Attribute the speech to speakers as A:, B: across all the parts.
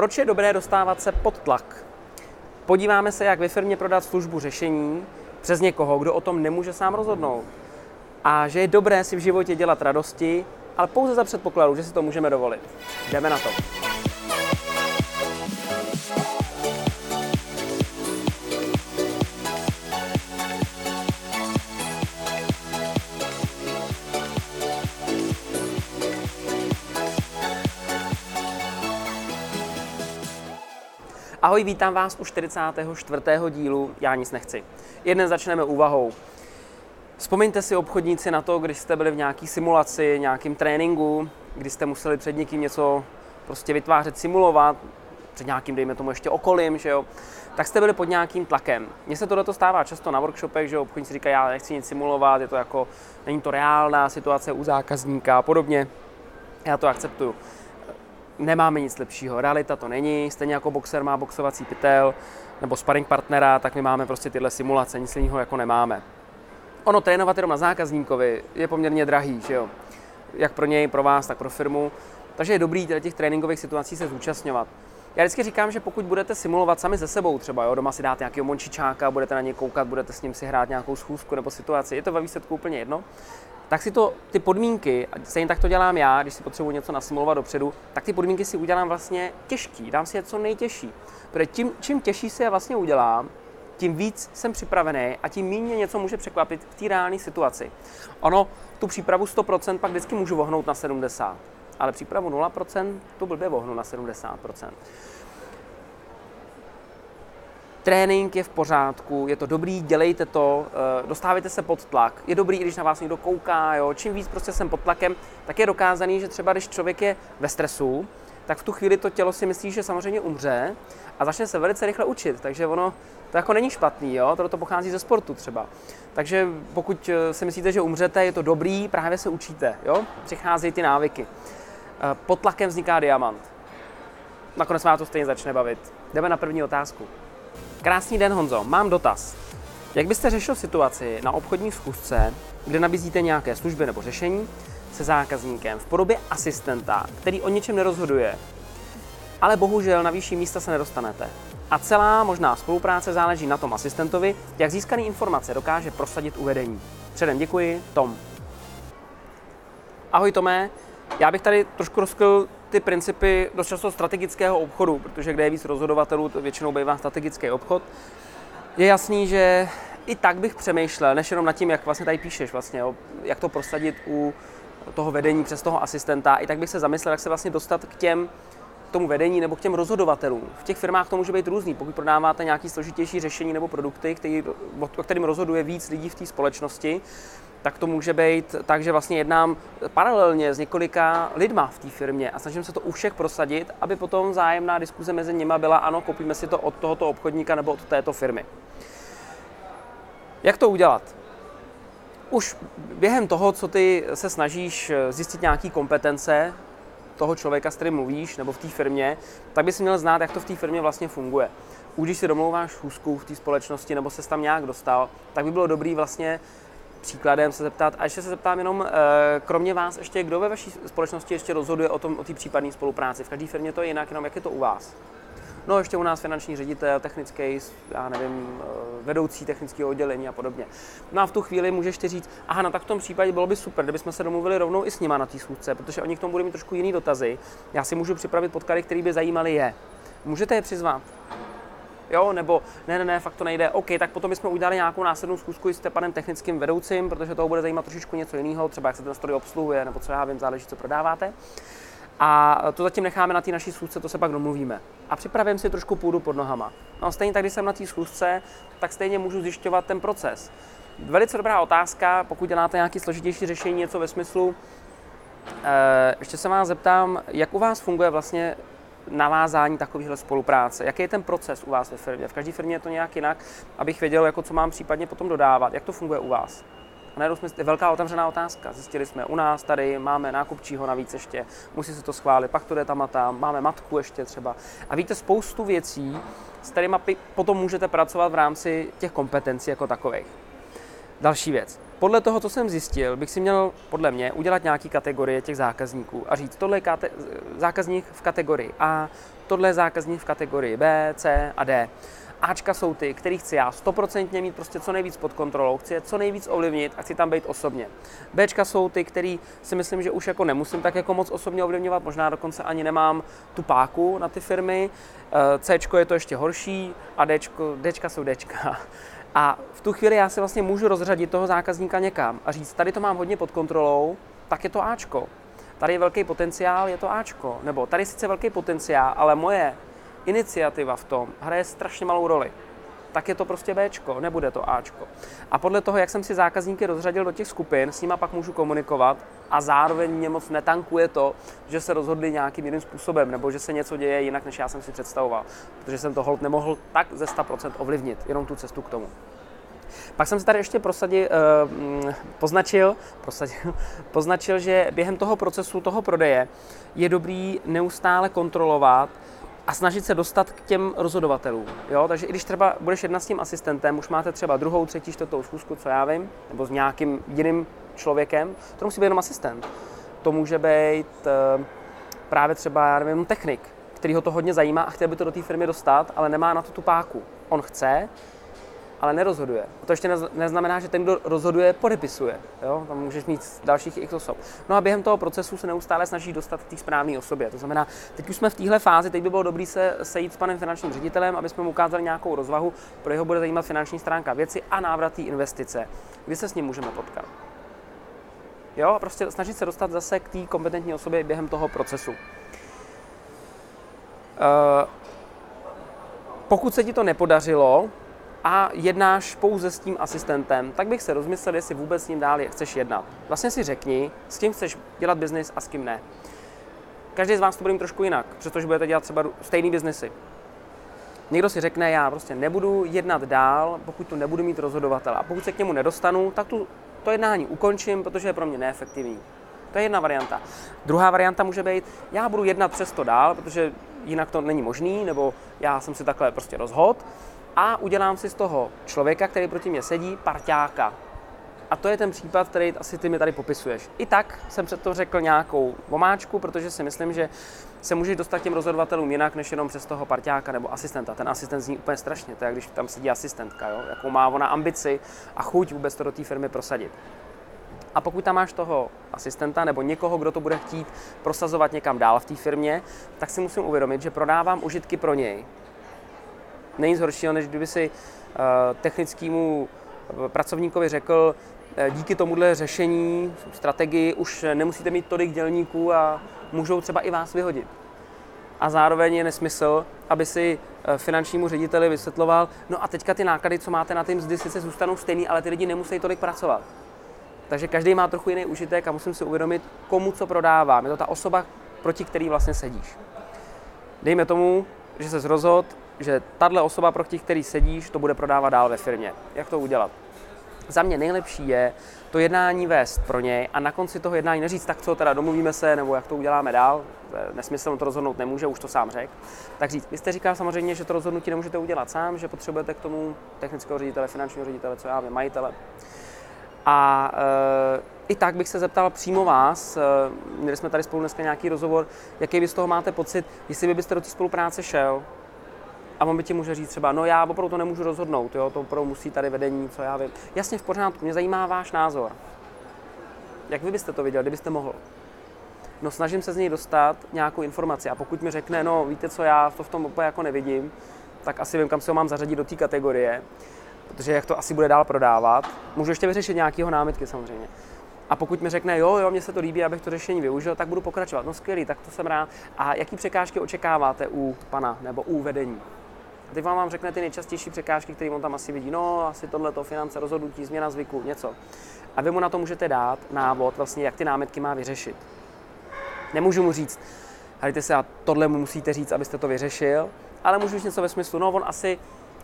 A: Proč je dobré dostávat se pod tlak? Podíváme se, jak ve firmě prodat službu řešení přes někoho, kdo o tom nemůže sám rozhodnout. A že je dobré si v životě dělat radosti, ale pouze za předpokladu, že si to můžeme dovolit. Jdeme na to. Ahoj, vítám vás u 44. dílu Já nic nechci. Jeden začneme úvahou. Vzpomeňte si obchodníci na to, když jste byli v nějaký simulaci, nějakým tréninku, kdy jste museli před někým něco prostě vytvářet, simulovat, před nějakým, dejme tomu, ještě okolím, že jo, tak jste byli pod nějakým tlakem. Mně se tohle stává často na workshopech, že obchodníci říkají, já nechci nic simulovat, je to jako, není to reálná situace u zákazníka a podobně. Já to akceptuju nemáme nic lepšího. Realita to není, stejně jako boxer má boxovací pytel nebo sparring partnera, tak my máme prostě tyhle simulace, nic jiného jako nemáme. Ono trénovat jenom na zákazníkovi je poměrně drahý, že jo? Jak pro něj, pro vás, tak pro firmu. Takže je dobrý těch tréninkových situací se zúčastňovat. Já vždycky říkám, že pokud budete simulovat sami ze sebou, třeba jo, doma si dáte nějakého mončičáka, budete na něj koukat, budete s ním si hrát nějakou schůzku nebo situaci, je to ve výsledku úplně jedno, tak si to, ty podmínky, stejně tak to dělám já, když si potřebuji něco nasimulovat dopředu, tak ty podmínky si udělám vlastně těžký, dám si je co nejtěžší. Protože tím, čím těžší si je vlastně udělám, tím víc jsem připravený a tím méně něco může překvapit v té reálné situaci. Ono, tu přípravu 100% pak vždycky můžu vohnout na 70%, ale přípravu 0% tu blbě vohnu na 70%. Trénink je v pořádku, je to dobrý, dělejte to, eh, dostávajte se pod tlak. Je dobrý, když na vás někdo kouká, jo. čím víc prostě jsem pod tlakem, tak je dokázaný, že třeba když člověk je ve stresu, tak v tu chvíli to tělo si myslí, že samozřejmě umře a začne se velice rychle učit. Takže ono to jako není špatný, jo? to pochází ze sportu třeba. Takže pokud eh, si myslíte, že umřete, je to dobrý, právě se učíte, jo? přicházejí ty návyky. Eh, pod tlakem vzniká diamant. Nakonec vás to stejně začne bavit. Jdeme na první otázku. Krásný den, Honzo. Mám dotaz. Jak byste řešil situaci na obchodní schůzce, kde nabízíte nějaké služby nebo řešení se zákazníkem v podobě asistenta, který o ničem nerozhoduje, ale bohužel na vyšší místa se nedostanete. A celá možná spolupráce záleží na tom asistentovi, jak získaný informace dokáže prosadit uvedení. Předem děkuji, Tom. Ahoj Tomé, já bych tady trošku rozkryl ty principy dost často strategického obchodu, protože kde je víc rozhodovatelů, to většinou bývá strategický obchod. Je jasný, že i tak bych přemýšlel, než jenom nad tím, jak vlastně tady píšeš, vlastně, jak to prosadit u toho vedení přes toho asistenta, i tak bych se zamyslel, jak se vlastně dostat k těm k tomu vedení nebo k těm rozhodovatelům. V těch firmách to může být různý. Pokud prodáváte nějaký složitější řešení nebo produkty, který, o kterým rozhoduje víc lidí v té společnosti, tak to může být tak, že vlastně jednám paralelně s několika lidma v té firmě a snažím se to u všech prosadit, aby potom zájemná diskuze mezi nimi byla, ano, koupíme si to od tohoto obchodníka nebo od této firmy. Jak to udělat? Už během toho, co ty se snažíš zjistit nějaké kompetence toho člověka, s kterým mluvíš, nebo v té firmě, tak bys měl znát, jak to v té firmě vlastně funguje. Už když si domlouváš schůzku v té společnosti nebo se tam nějak dostal, tak by bylo dobrý vlastně příkladem se zeptat. A ještě se zeptám jenom, eh, kromě vás, ještě kdo ve vaší společnosti ještě rozhoduje o tom, o té případné spolupráci? V každé firmě to je jinak, jenom jak je to u vás? No, ještě u nás finanční ředitel, technický, já nevím, eh, vedoucí technického oddělení a podobně. No a v tu chvíli můžeš ty říct, aha, no tak v tom případě bylo by super, kdybychom se domluvili rovnou i s nima na té schůzce, protože oni k tomu budou mít trošku jiný dotazy. Já si můžu připravit podklady, které by zajímaly je. Můžete je přizvat? Jo, nebo ne, ne, ne, fakt to nejde, OK, tak potom bychom udělali nějakou následnou zkusku s panem technickým vedoucím, protože toho bude zajímat trošičku něco jiného, třeba jak se ten stroj obsluhuje, nebo co já vím, záleží, co prodáváte. A to zatím necháme na té naší schůzce, to se pak domluvíme. A připravím si trošku půdu pod nohama. No stejně tak, když jsem na té schůzce, tak stejně můžu zjišťovat ten proces. Velice dobrá otázka, pokud děláte nějaký složitější řešení, něco ve smyslu, e, ještě se vás zeptám, jak u vás funguje vlastně navázání takovéhle spolupráce? Jaký je ten proces u vás ve firmě? V každé firmě je to nějak jinak, abych věděl, jako co mám případně potom dodávat. Jak to funguje u vás? A najednou jsme, je velká otevřená otázka. Zjistili jsme, u nás tady máme nákupčího navíc ještě, musí se to schválit, pak to jde tam a tam, máme matku ještě třeba. A víte spoustu věcí, s kterými potom můžete pracovat v rámci těch kompetencí jako takových. Další věc. Podle toho, co jsem zjistil, bych si měl podle mě udělat nějaký kategorie těch zákazníků a říct, tohle je kate- zákazník v kategorii A, tohle je zákazník v kategorii B, C a D. Ačka jsou ty, který chci já stoprocentně mít prostě co nejvíc pod kontrolou, chci je co nejvíc ovlivnit a chci tam být osobně. Bčka jsou ty, který si myslím, že už jako nemusím tak jako moc osobně ovlivňovat, možná dokonce ani nemám tu páku na ty firmy. Eh, Cčko je to ještě horší a Dčko, Dčka jsou Dčka. A v tu chvíli já si vlastně můžu rozřadit toho zákazníka někam a říct, tady to mám hodně pod kontrolou, tak je to Ačko. Tady je velký potenciál, je to Ačko. Nebo tady je sice velký potenciál, ale moje iniciativa v tom hraje strašně malou roli. Tak je to prostě Bčko, nebude to Ačko. A podle toho, jak jsem si zákazníky rozřadil do těch skupin, s nimi pak můžu komunikovat a zároveň mě moc netankuje to, že se rozhodli nějakým jiným způsobem, nebo že se něco děje jinak, než já jsem si představoval. Protože jsem to hold nemohl tak ze 100% ovlivnit, jenom tu cestu k tomu. Pak jsem si tady ještě prosadil, eh, poznačil, prosadil, poznačil, že během toho procesu toho prodeje je dobrý neustále kontrolovat, a snažit se dostat k těm rozhodovatelům. Jo? Takže i když třeba budeš jednat s tím asistentem, už máte třeba druhou, třetí, čtvrtou schůzku, co já vím, nebo s nějakým jiným člověkem, to musí být jenom asistent. To může být uh, právě třeba, já nevím, technik, který ho to hodně zajímá a chtěl by to do té firmy dostat, ale nemá na to tu páku. On chce, ale nerozhoduje. To ještě neznamená, že ten, kdo rozhoduje, podepisuje. Jo? Tam můžeš mít dalších x osob. No a během toho procesu se neustále snaží dostat té správné osobě. To znamená, teď už jsme v téhle fázi, teď by bylo dobré se sejít s panem finančním ředitelem, aby jsme mu ukázali nějakou rozvahu, pro jeho bude zajímat finanční stránka věci a návrat investice. Kdy se s ním můžeme potkat. Jo, a prostě snažit se dostat zase k té kompetentní osobě během toho procesu. Uh, pokud se ti to nepodařilo, a jednáš pouze s tím asistentem, tak bych se rozmyslel, jestli vůbec s ním dál chceš jednat. Vlastně si řekni, s kým chceš dělat biznis a s kým ne. Každý z vás to bude mít trošku jinak, přestože budete dělat třeba stejný biznesy. Někdo si řekne, já prostě nebudu jednat dál, pokud tu nebudu mít rozhodovatele. A pokud se k němu nedostanu, tak tu, to jednání ukončím, protože je pro mě neefektivní. To je jedna varianta. Druhá varianta může být, já budu jednat přesto dál, protože jinak to není možný, nebo já jsem si takhle prostě rozhod a udělám si z toho člověka, který proti mě sedí, parťáka. A to je ten případ, který asi ty mi tady popisuješ. I tak jsem před to řekl nějakou vomáčku, protože si myslím, že se můžeš dostat těm rozhodovatelům jinak, než jenom přes toho parťáka nebo asistenta. Ten asistent zní úplně strašně, to je, když tam sedí asistentka, jo? jakou má ona ambici a chuť vůbec to do té firmy prosadit. A pokud tam máš toho asistenta nebo někoho, kdo to bude chtít prosazovat někam dál v té firmě, tak si musím uvědomit, že prodávám užitky pro něj, není nic horšího, než kdyby si uh, technickému eh, pracovníkovi řekl, eh, díky tomuhle řešení, strategii, už nemusíte mít tolik dělníků a můžou třeba i vás vyhodit. A zároveň je nesmysl, aby si finančnímu řediteli vysvětloval, no a teďka ty náklady, co máte na ty mzdy, sice zůstanou stejný, ale ty lidi nemusí tolik pracovat. Takže každý má trochu jiný užitek a musím si uvědomit, komu co prodávám. Je to ta osoba, proti který vlastně sedíš. Dejme tomu, že se rozhodl, že tahle osoba, proti který sedíš, to bude prodávat dál ve firmě. Jak to udělat? Za mě nejlepší je to jednání vést pro něj a na konci toho jednání neříct, tak co teda domluvíme se, nebo jak to uděláme dál, nesmysl to rozhodnout nemůže, už to sám řekl. Tak říct, vy jste říkal samozřejmě, že to rozhodnutí nemůžete udělat sám, že potřebujete k tomu technického ředitele, finančního ředitele, co já vím, majitele. A e, i tak bych se zeptal přímo vás, e, měli jsme tady spolu dneska nějaký rozhovor, jaký vy z toho máte pocit, jestli by byste do té spolupráce šel, a on by ti může říct třeba, no já opravdu to nemůžu rozhodnout, jo, to opravdu musí tady vedení, co já vím. Jasně, v pořádku, mě zajímá váš názor. Jak vy byste to viděl, kdybyste mohl? No snažím se z něj dostat nějakou informaci a pokud mi řekne, no víte co, já to v tom úplně jako nevidím, tak asi vím, kam se ho mám zařadit do té kategorie, protože jak to asi bude dál prodávat. Můžu ještě vyřešit nějakého námitky samozřejmě. A pokud mi řekne, jo, jo, mně se to líbí, abych to řešení využil, tak budu pokračovat. No skvělý, tak to jsem rád. A jaký překážky očekáváte u pana nebo u vedení? A teď vám vám řekne ty nejčastější překážky, které on tam asi vidí. No, asi tohle to finance, rozhodnutí, změna zvyku, něco. A vy mu na to můžete dát návod, vlastně, jak ty námitky má vyřešit. Nemůžu mu říct, hledajte se, a tohle mu musíte říct, abyste to vyřešil, ale můžu říct něco ve smyslu, no on asi,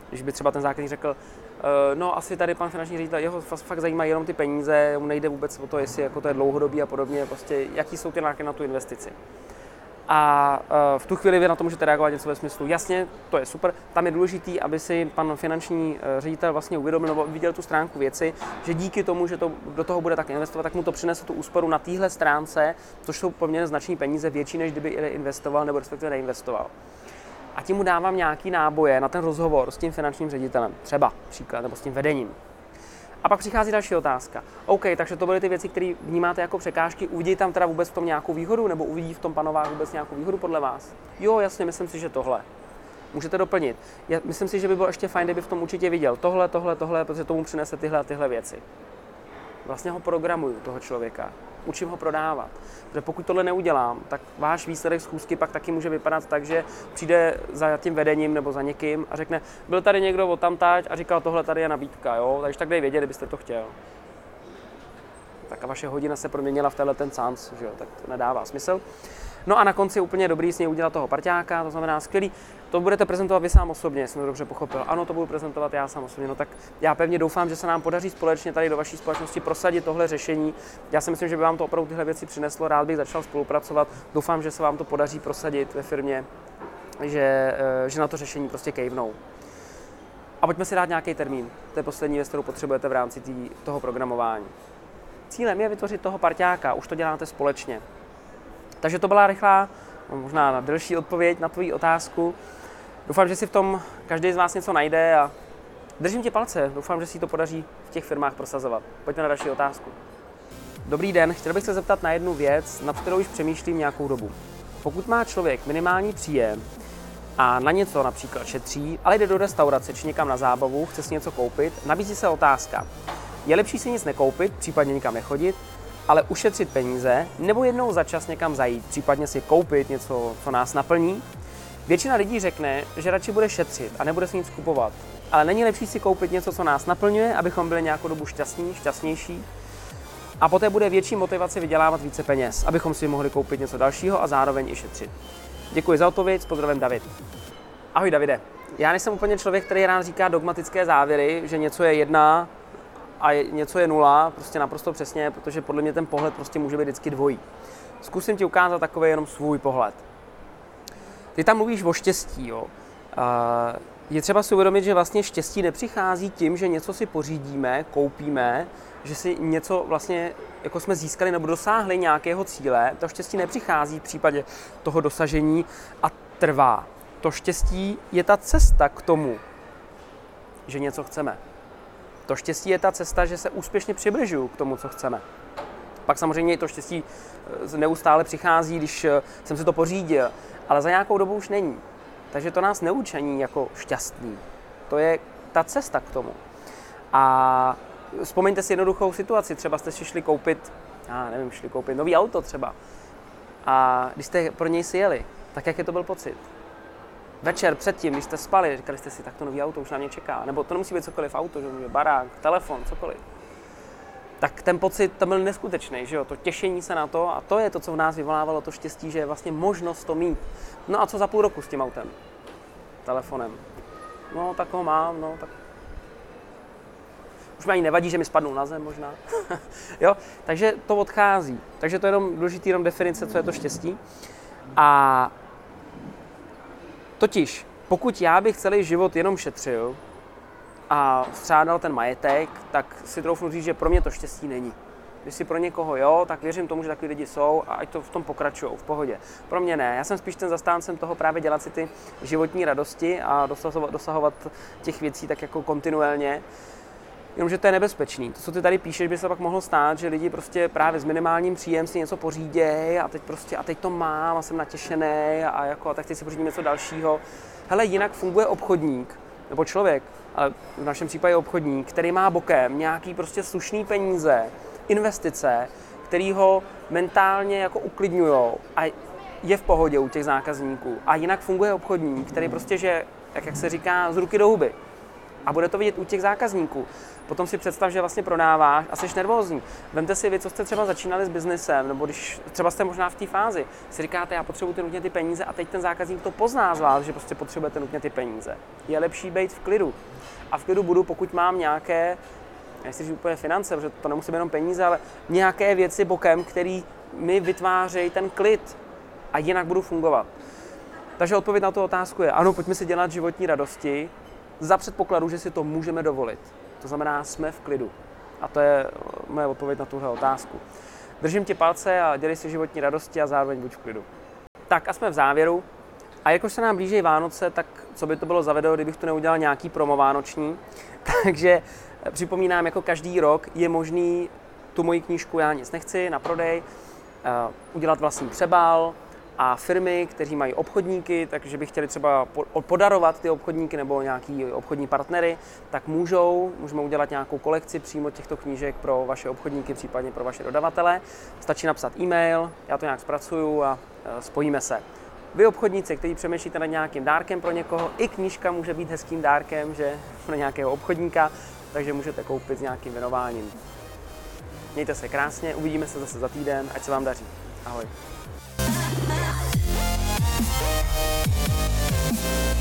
A: když by třeba ten zákazník řekl, eh, no asi tady pan finanční ředitel, jeho fakt zajímají jenom ty peníze, mu nejde vůbec o to, jestli jako to je dlouhodobý a podobně, prostě jaký jsou ty náklady na tu investici A uh, v tu chvíli vy na to můžete reagovat něco ve smyslu, jasně, to je super, tam je důležitý, aby si pan finanční uh, ředitel vlastně uvědomil nebo viděl tu stránku věci, že díky tomu, že to do toho bude tak investovat, tak mu to přinese tu úsporu na téhle stránce, což jsou poměrně značné peníze, větší, než kdyby investoval nebo respektive neinvestoval. A tím mu dávám nějaký náboje na ten rozhovor s tím finančním ředitelem, třeba příklad, nebo s tím vedením. A pak přichází další otázka. OK, takže to byly ty věci, které vnímáte jako překážky. Uvidí tam teda vůbec v tom nějakou výhodu, nebo uvidí v tom panovách vůbec nějakou výhodu podle vás? Jo, jasně, myslím si, že tohle. Můžete doplnit. Já myslím si, že by bylo ještě fajn, kdyby v tom určitě viděl tohle, tohle, tohle, protože tomu přinese tyhle a tyhle věci. Vlastně ho programuju, toho člověka učím ho prodávat. Protože pokud tohle neudělám, tak váš výsledek schůzky pak taky může vypadat tak, že přijde za tím vedením nebo za někým a řekne, byl tady někdo od tamtať a říkal, tohle tady je nabídka, jo? takže tak dej vědět, kdybyste to chtěl. Tak a vaše hodina se proměnila v tenhle ten sans, že jo? tak to nedává smysl. No a na konci úplně dobrý s něj udělat toho parťáka, to znamená skvělý. To budete prezentovat vy sám osobně, jsem to dobře pochopil. Ano, to budu prezentovat já sám osobně. No tak já pevně doufám, že se nám podaří společně tady do vaší společnosti prosadit tohle řešení. Já si myslím, že by vám to opravdu tyhle věci přineslo. Rád bych začal spolupracovat. Doufám, že se vám to podaří prosadit ve firmě, že, eh, že na to řešení prostě kejvnou. A pojďme si dát nějaký termín. To je poslední věc, kterou potřebujete v rámci tý, toho programování. Cílem je vytvořit toho parťáka, už to děláte společně. Takže to byla rychlá, možná na delší odpověď na tvoji otázku. Doufám, že si v tom každý z vás něco najde a držím ti palce. Doufám, že si to podaří v těch firmách prosazovat. Pojďme na další otázku. Dobrý den, chtěl bych se zeptat na jednu věc, nad kterou už přemýšlím nějakou dobu. Pokud má člověk minimální příjem a na něco například šetří, ale jde do restaurace či někam na zábavu, chce si něco koupit, nabízí se otázka. Je lepší si nic nekoupit, případně nikam nechodit, ale ušetřit peníze nebo jednou za čas někam zajít, případně si koupit něco, co nás naplní. Většina lidí řekne, že radši bude šetřit a nebude si nic kupovat. Ale není lepší si koupit něco, co nás naplňuje, abychom byli nějakou dobu šťastní, šťastnější. A poté bude větší motivace vydělávat více peněz, abychom si mohli koupit něco dalšího a zároveň i šetřit. Děkuji za odpověď, s pozdravem David. Ahoj Davide. Já nejsem úplně člověk, který rád říká dogmatické závěry, že něco je jedna a něco je nula, prostě naprosto přesně, protože podle mě ten pohled prostě může být vždycky dvojí. Zkusím ti ukázat takový jenom svůj pohled. Ty tam mluvíš o štěstí, jo. Je třeba si uvědomit, že vlastně štěstí nepřichází tím, že něco si pořídíme, koupíme, že si něco vlastně jako jsme získali nebo dosáhli nějakého cíle. To štěstí nepřichází v případě toho dosažení a trvá. To štěstí je ta cesta k tomu, že něco chceme. To štěstí je ta cesta, že se úspěšně přibližuju k tomu, co chceme. Pak samozřejmě to štěstí eh, neustále přichází, když eh, jsem si to pořídil, ale za nějakou dobu už není. Takže to nás neučení jako šťastný. To je ta cesta k tomu. A vzpomeňte si jednoduchou situaci. Třeba jste si šli koupit, já nevím, šli koupit nový auto třeba. A když jste pro něj si jeli, tak jaký to byl pocit? Večer předtím, když jste spali, říkali jste si, tak to nový auto už na mě čeká. Nebo to nemusí být cokoliv auto, že může barák, telefon, cokoliv. Tak ten pocit tam byl neskutečný, že jo? To těšení se na to a to je to, co v nás vyvolávalo to štěstí, že je vlastně možnost to mít. No a co za půl roku s tím autem? Telefonem. No, tak ho mám, no, tak už mi ani nevadí, že mi spadnou na zem možná. jo? Takže to odchází. Takže to je jenom důležitý jenom definice, co je to štěstí. A Totiž, pokud já bych celý život jenom šetřil a střádal ten majetek, tak si troufnu říct, že pro mě to štěstí není. Když si pro někoho jo, tak věřím tomu, že takový lidi jsou a ať to v tom pokračují, v pohodě. Pro mě ne. Já jsem spíš ten zastáncem toho právě dělat si ty životní radosti a dosahovat, dosahovat těch věcí tak jako kontinuálně. Jenomže to je nebezpečný. To, co ty tady píšeš, by se pak mohlo stát, že lidi prostě právě s minimálním příjem si něco pořídějí a teď prostě a teď to mám a jsem natěšený a, jako, a tak teď si pořídím něco dalšího. Hele, jinak funguje obchodník nebo člověk, ale v našem případě obchodník, který má bokem nějaký prostě slušný peníze, investice, který ho mentálně jako uklidňují a je v pohodě u těch zákazníků. A jinak funguje obchodník, který prostě, že, jak, jak se říká, z ruky do huby. A bude to vidět u těch zákazníků. Potom si představ, že vlastně prodáváš a jsi nervózní. Vemte si vy, co jste třeba začínali s biznesem, nebo když třeba jste možná v té fázi, si říkáte, já potřebuji ty nutně ty peníze a teď ten zákazník to pozná z vás, že prostě potřebujete nutně ty peníze. Je lepší být v klidu. A v klidu budu, pokud mám nějaké, nechci říct úplně finance, protože to nemusí být jenom peníze, ale nějaké věci bokem, které mi vytvářejí ten klid. a jinak budu fungovat. Takže odpověď na tu otázku je, ano, pojďme si dělat životní radosti za předpokladu, že si to můžeme dovolit. To znamená, jsme v klidu. A to je moje odpověď na tuhle otázku. Držím ti palce a dělej si životní radosti a zároveň buď v klidu. Tak a jsme v závěru. A jakož se nám blíží Vánoce, tak co by to bylo za video, kdybych tu neudělal nějaký promo vánoční. Takže připomínám, jako každý rok je možný tu moji knížku Já nic nechci na prodej, uh, udělat vlastní přebal, a firmy, kteří mají obchodníky, takže by chtěli třeba podarovat ty obchodníky nebo nějaký obchodní partnery, tak můžou, můžeme udělat nějakou kolekci přímo těchto knížek pro vaše obchodníky, případně pro vaše dodavatele. Stačí napsat e-mail, já to nějak zpracuju a e, spojíme se. Vy obchodníci, kteří přemýšlíte nad nějakým dárkem pro někoho, i knížka může být hezkým dárkem, že pro nějakého obchodníka, takže můžete koupit s nějakým věnováním. Mějte se krásně, uvidíme se zase za týden, ať se vám daří. Ahoj. Bye.